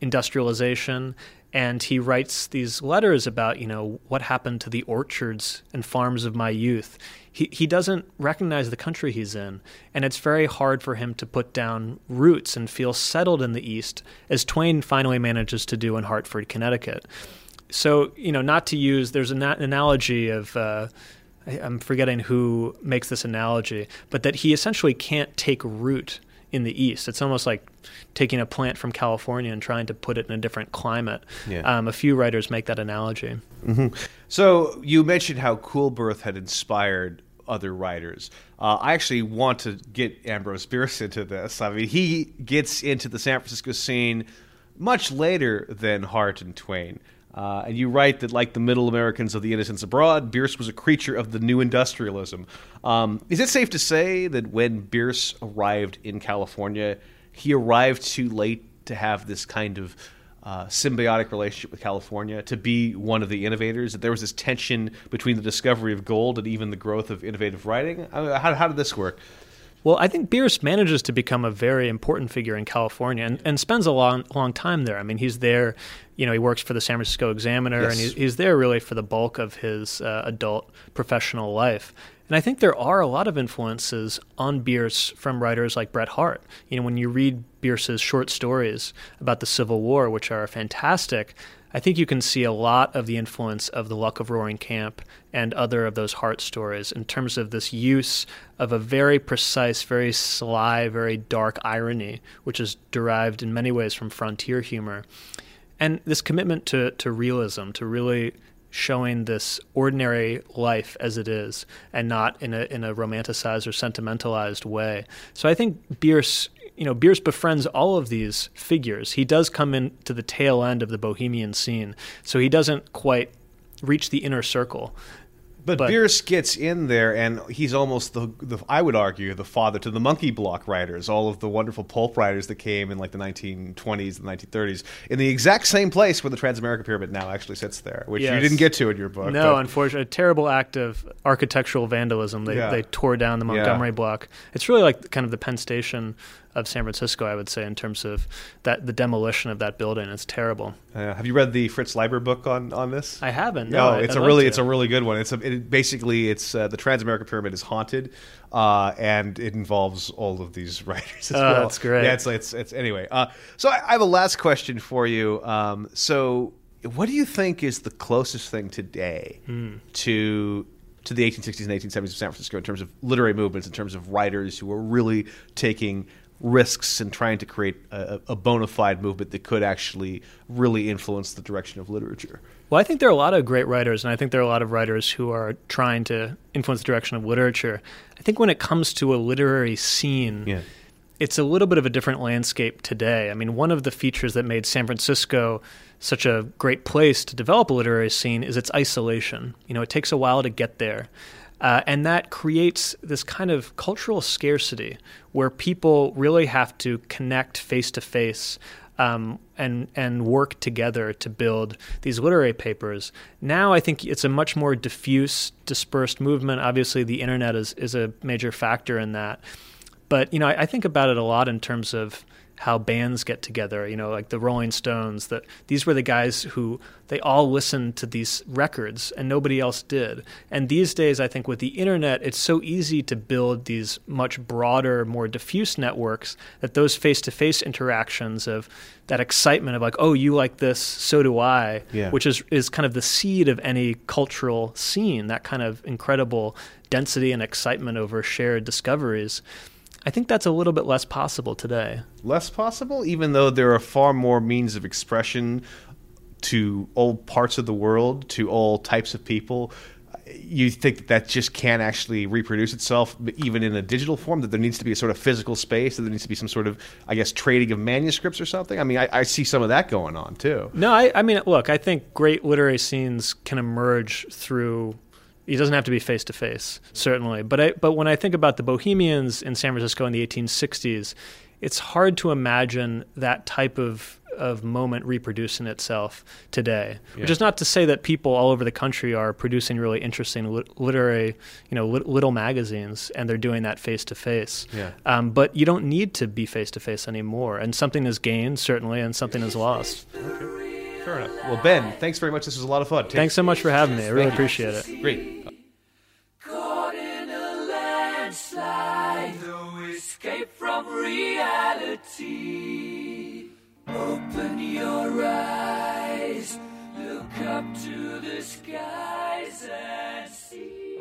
industrialization. And he writes these letters about, you know, what happened to the orchards and farms of my youth. He, he doesn't recognize the country he's in. And it's very hard for him to put down roots and feel settled in the East, as Twain finally manages to do in Hartford, Connecticut. So, you know, not to use, there's an analogy of, uh, I'm forgetting who makes this analogy, but that he essentially can't take root in the East. It's almost like taking a plant from California and trying to put it in a different climate. Yeah. Um, a few writers make that analogy. So you mentioned how Coolbrith had inspired other writers. Uh, I actually want to get Ambrose Bierce into this. I mean, he gets into the San Francisco scene much later than Harte and Twain. Uh, and you write that, like the Middle Americans of the Innocents Abroad, Bierce was a creature of the new industrialism. Um, is it safe to say that when Bierce arrived in California, he arrived too late to have this kind of uh, symbiotic relationship with California, to be one of the innovators? That there was this tension between the discovery of gold and even the growth of innovative writing? How, how did this work? Well, I think Bierce manages to become a very important figure in California and, and spends a long, long time there. I mean, he's there, you know, he works for the San Francisco Examiner, Yes. and he's, he's there really for the bulk of his uh, adult professional life. And I think there are a lot of influences on Bierce from writers like Bret Harte. You know, when you read Bierce's short stories about the Civil War, which are fantastic, I think you can see a lot of the influence of The Luck of Roaring Camp and other of those Harte stories in terms of this use of a very precise, very sly, very dark irony, which is derived in many ways from frontier humor. And this commitment to, to realism, to really showing this ordinary life as it is and not in a in a romanticized or sentimentalized way. So I think Bierce you know, Bierce befriends all of these figures. He does come into the tail end of the bohemian scene, so he doesn't quite reach the inner circle. But, But- Bierce gets in there, and he's almost the, the I would argue the father to the monkey block writers, all of the wonderful pulp writers that came in like the 1920s and 1930s, in the exact same place where the Transamerica Pyramid now actually sits there, which you didn't get to in your book. No, but- unfortunately, a terrible act of architectural vandalism. They Yeah. they tore down the Yeah. Montgomery block. It's really like kind of the Penn Station of San Francisco, I would say, in terms of that the demolition of that building. It's terrible. Uh, have you read the Fritz Leiber book on, on this? I haven't. No, No, I- it's I'd a really it's a really good one. It's a, it, basically it's uh, the Transamerica Pyramid is haunted, uh, and it involves all of these writers as Oh, well. that's great. Yeah, it's it's, it's anyway. Uh, so I, I have a last question for you. Um, so what do you think is the closest thing today Hmm. to to the 1860s and 1870s of San Francisco in terms of literary movements, in terms of writers who are really taking risks and trying to create a, a bona fide movement that could actually really influence the direction of literature? Well, I think there are a lot of great writers, and I think there are a lot of writers who are trying to influence the direction of literature. I think when it comes to a literary scene, Yeah. it's a little bit of a different landscape today. I mean, one of the features that made San Francisco such a great place to develop a literary scene is its isolation. You know, it takes a while to get there. Uh, and that creates this kind of cultural scarcity where people really have to connect face to face and and work together to build these literary papers. Now I think it's a much more diffuse, dispersed movement. Obviously, the internet is is a major factor in that. But you know, I, I think about it a lot in terms of how bands get together. You know, like the Rolling Stones. That these were the guys who they all listened to these records, and nobody else did. And these days, I think with the internet, it's so easy to build these much broader, more diffuse networks that those face-to-face interactions of that excitement of like, oh, you like this, so do I, Yeah. which is is kind of the seed of any cultural scene. That kind of incredible density and excitement over shared discoveries. I think that's a little bit less possible today. less possible, even though there are far more means of expression to all parts of the world, to all types of people. you think that that just can't actually reproduce itself, even in a digital form. That there needs to be a sort of physical space. That there needs to be some sort of, I guess, trading of manuscripts or something. I mean, I, I see some of that going on too. No, I, I mean, look, I think great literary scenes can emerge through. It doesn't have to be face to face, certainly. But I, but when I think about the Bohemians in San Francisco in the 1860s, it's hard to imagine that type of of moment reproducing itself today. Yeah. Which is not to say that people all over the country are producing really interesting lit- literary, you know, lit- little magazines, and they're doing that face to face. Yeah. Um, but you don't need to be face to face anymore, and something is gained certainly, and something is lost. Fair enough. Well, Ben, thanks very much. This was a lot of fun. Take- Thanks so much for having me. I really Thank you. appreciate it. Great. Caught in a landslide, no escape from reality. Open your eyes, look up to the skies and see.